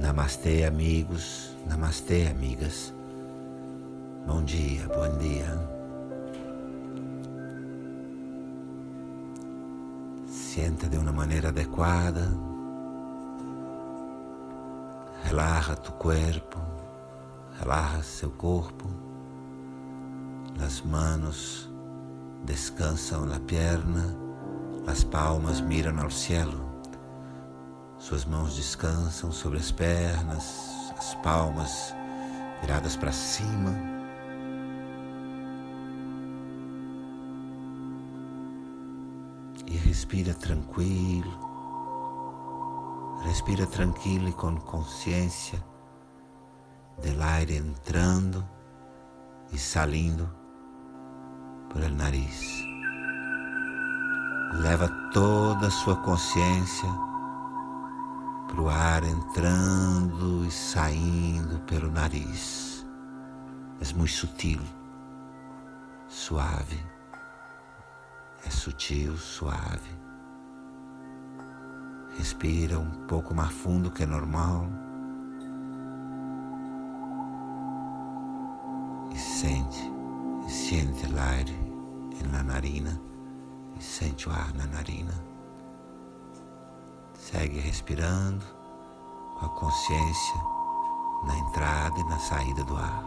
Namastê, amigos. Namastê, amigas. Bom dia, bom dia. Senta de uma maneira adequada. Relaja tu corpo, relaja seu corpo. As manos descansam na perna, as palmas miram ao cielo. Suas mãos descansam sobre as pernas, as palmas viradas para cima. E respira tranquilo. Respira tranquilo e com consciência do ar entrando e saindo el nariz. Leva toda a sua consciência para o ar entrando e saindo pelo nariz. É muito sutil, suave. É sutil, suave. Respira um pouco mais fundo que é normal. E sente, e sente o ar na narina. E sente o ar na narina. Segue respirando com a consciência na entrada e na saída do ar.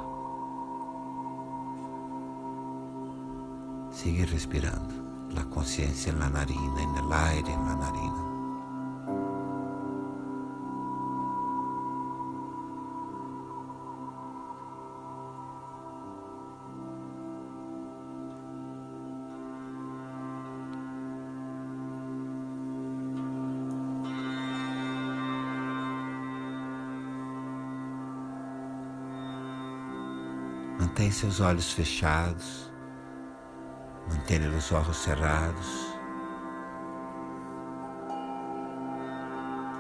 Sigue respirando, a consciência na narina, no aire na narina. Mantém seus olhos fechados, mantenha os olhos cerrados.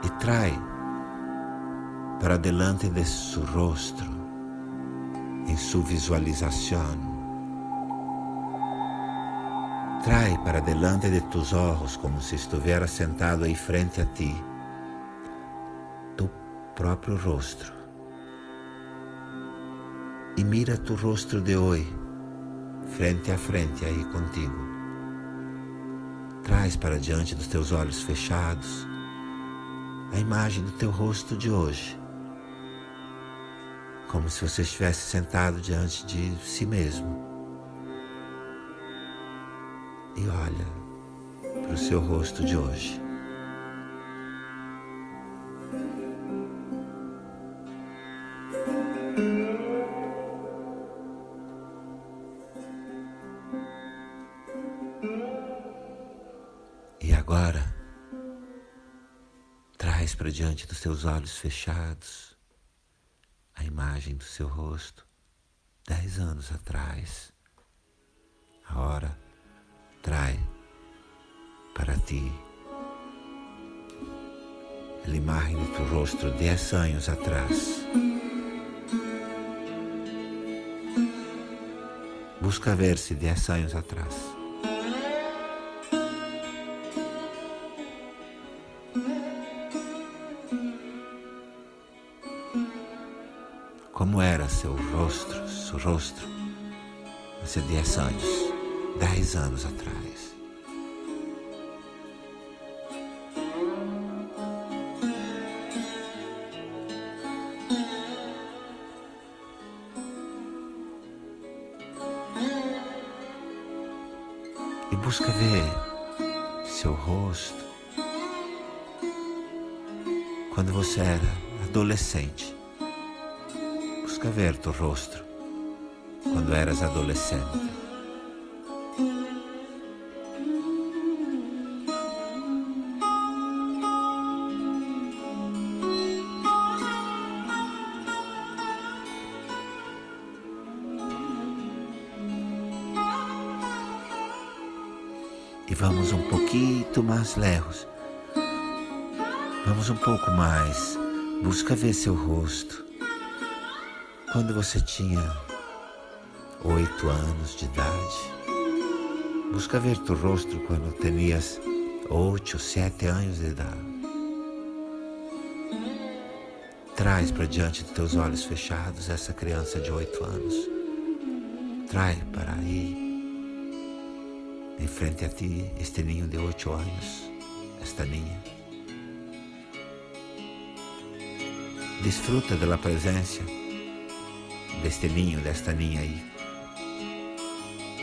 E trai para delante de seu rosto, em sua visualização. Trai para delante de tus olhos como se estivesse sentado aí frente a ti, tu próprio rosto e mira tu rosto de hoje, frente a frente aí contigo. Traz para diante dos teus olhos fechados a imagem do teu rosto de hoje, como se você estivesse sentado diante de si mesmo. E olha para o seu rosto de hoje. Para diante dos seus olhos fechados a imagem do seu rosto dez anos atrás. Agora trai para ti a imagem do teu rosto dez anos atrás. Busca ver-se dez anos atrás. Seu rosto, seu rosto, há dez anos, dez anos atrás. E busca ver seu rosto quando você era adolescente ver tu rosto quando eras adolescente. E vamos um pouquinho mais lejos. Vamos um pouco mais. Busca ver seu rosto quando você tinha oito anos de idade. Busca ver tu rosto quando tinhas oito, sete anos de idade. Traz para diante de teus olhos fechados essa criança de oito anos. Traz para aí, em frente a ti, este ninho de oito anos, esta ninha. Desfruta da presença deste ninho, desta ninha aí.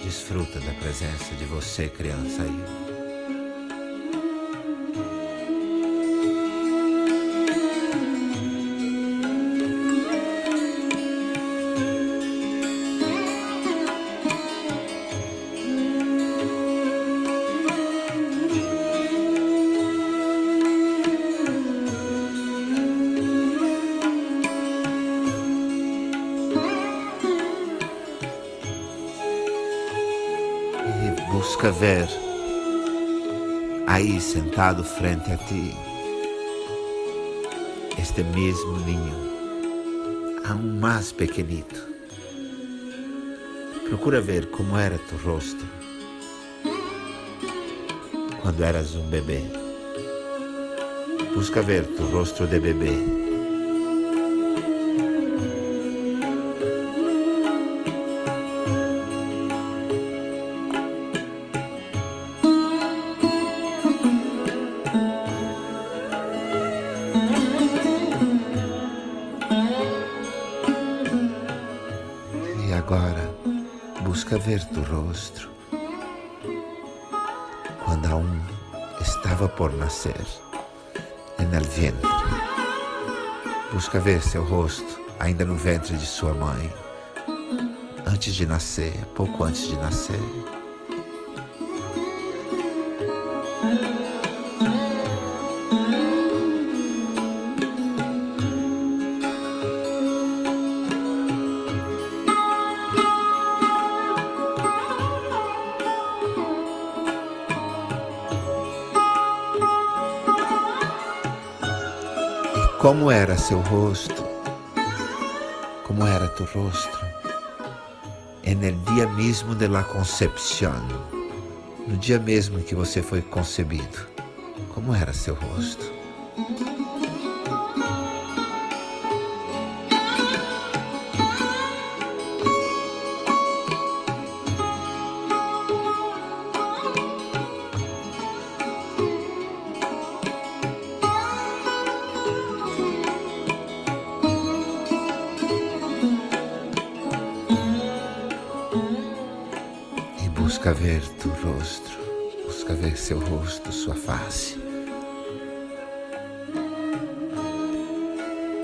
Desfruta da presença de você, criança aí. Busca ver aí sentado frente a ti este mesmo ninho, aún mais pequenito. Procura ver como era tu rosto quando eras um bebê. Busca ver tu rosto de bebê. Busca ver tu rosto quando aún estava por nascer en el vientre. Busca ver seu rosto ainda no ventre de sua mãe, antes de nascer, pouco antes de nascer. Como era seu rosto? Como era tu rosto? En el dia mesmo de la concepción, no dia mesmo que você foi concebido, como era seu rosto? Busca ver rosto, busca ver seu rosto, sua face.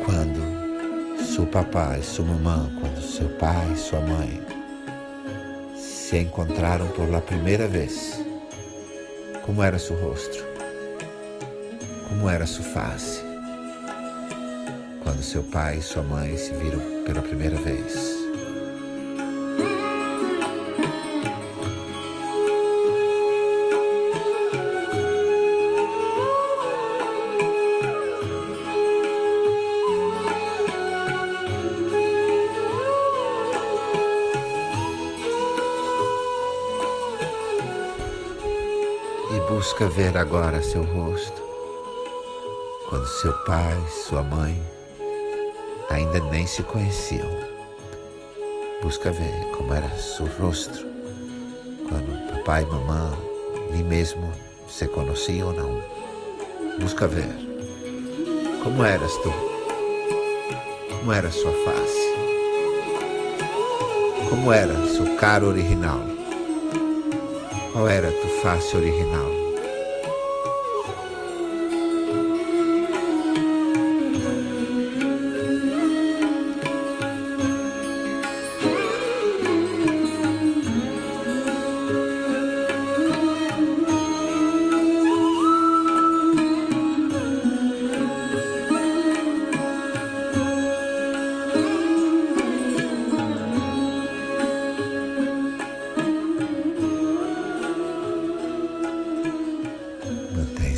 Quando seu papai, sua mamãe, quando seu pai e sua mãe se encontraram por la primeira vez, como era seu rosto? Como era sua face? Quando seu pai e sua mãe se viram pela primeira vez. Ver agora seu rosto, quando seu pai, sua mãe ainda nem se conheciam. Busca ver como era seu rosto, quando papai e mamãe nem mesmo se conheciam ou não. Busca ver como eras tu, como era sua face, como era seu cara original, qual era tua face original.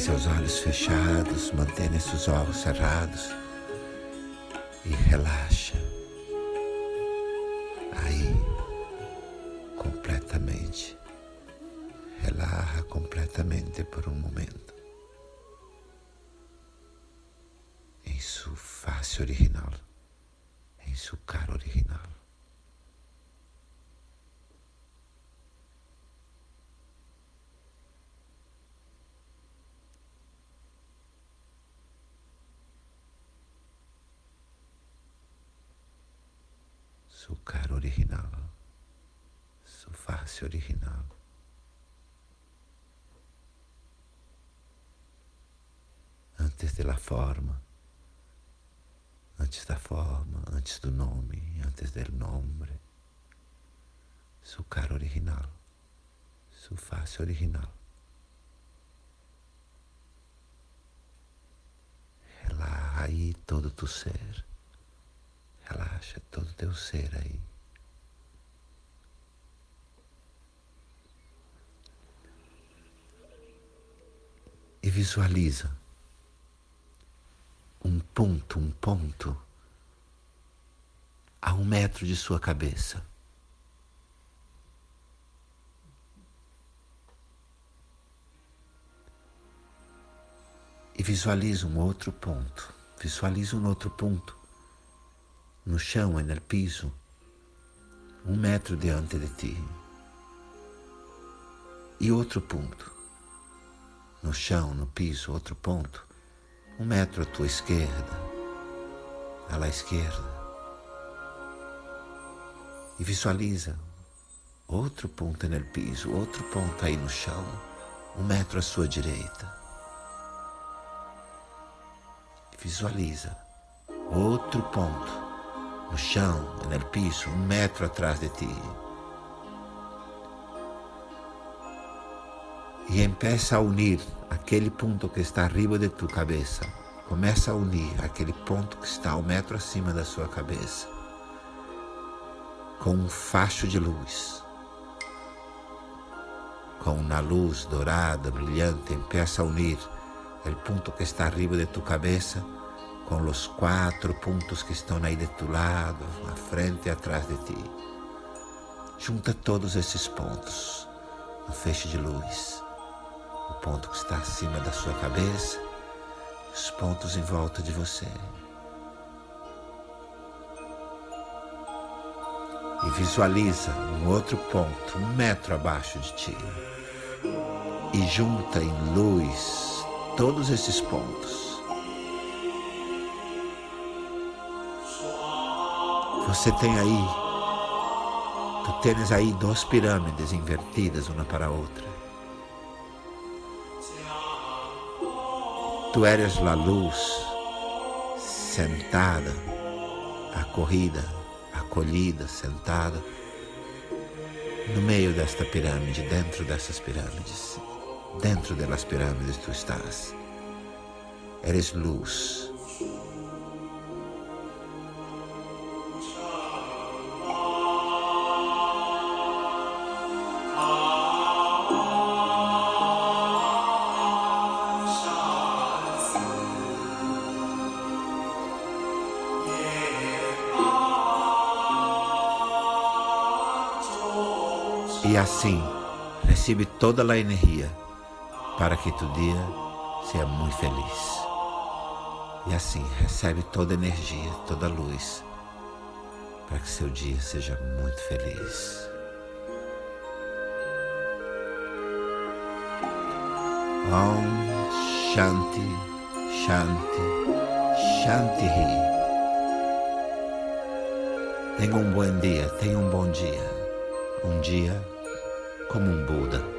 Seus olhos fechados, mantenha seus olhos cerrados e relaxa. Aí, completamente. Relaxa completamente por um momento em sua face original, em sua cara original. Sua cara original, sua face original. antes da forma, antes da forma, antes do nome, antes do nome, sua cara original, sua face original. Relaxa aí todo tu ser, relaxa todo teu ser aí. E visualiza um ponto, um ponto a um metro de sua cabeça. E visualiza um outro ponto, visualiza um outro ponto no chão e no piso, um metro diante de ti. E outro ponto, no chão, no piso, outro ponto, um metro à tua esquerda, à esquerda. E visualiza outro ponto no piso, outro ponto aí no chão, um metro à sua direita. Visualiza outro ponto no chão, no piso, um metro atrás de ti. e empieza a unir aquele ponto que está arriba de tu cabeça. Começa a unir aquele ponto que está um metro acima da sua cabeça com um facho de luz. Com uma luz dourada, brilhante, empieza a unir o ponto que está arriba de tu cabeça com os quatro pontos que estão aí de tu lado, à frente e atrás de ti. Junta todos esses pontos no feixe de luz o ponto que está acima da sua cabeça, os pontos em volta de você. E visualiza um outro ponto, um metro abaixo de ti. E junta em luz todos esses pontos. Você tem aí, tu tens aí duas pirâmides invertidas uma para a outra. Tu eres a luz sentada, acorrida, acolhida, sentada no meio desta pirâmide, dentro dessas pirâmides. Dentro delas pirâmides tu estás. Eres luz. E assim, recebe toda a energia para que tu dia seja muito feliz. E assim, recebe toda a energia, toda a luz para que seu dia seja muito feliz. Om Shanti Shanti Shanti Tenha um bom dia, tenha um bom dia. Um dia como um Buda.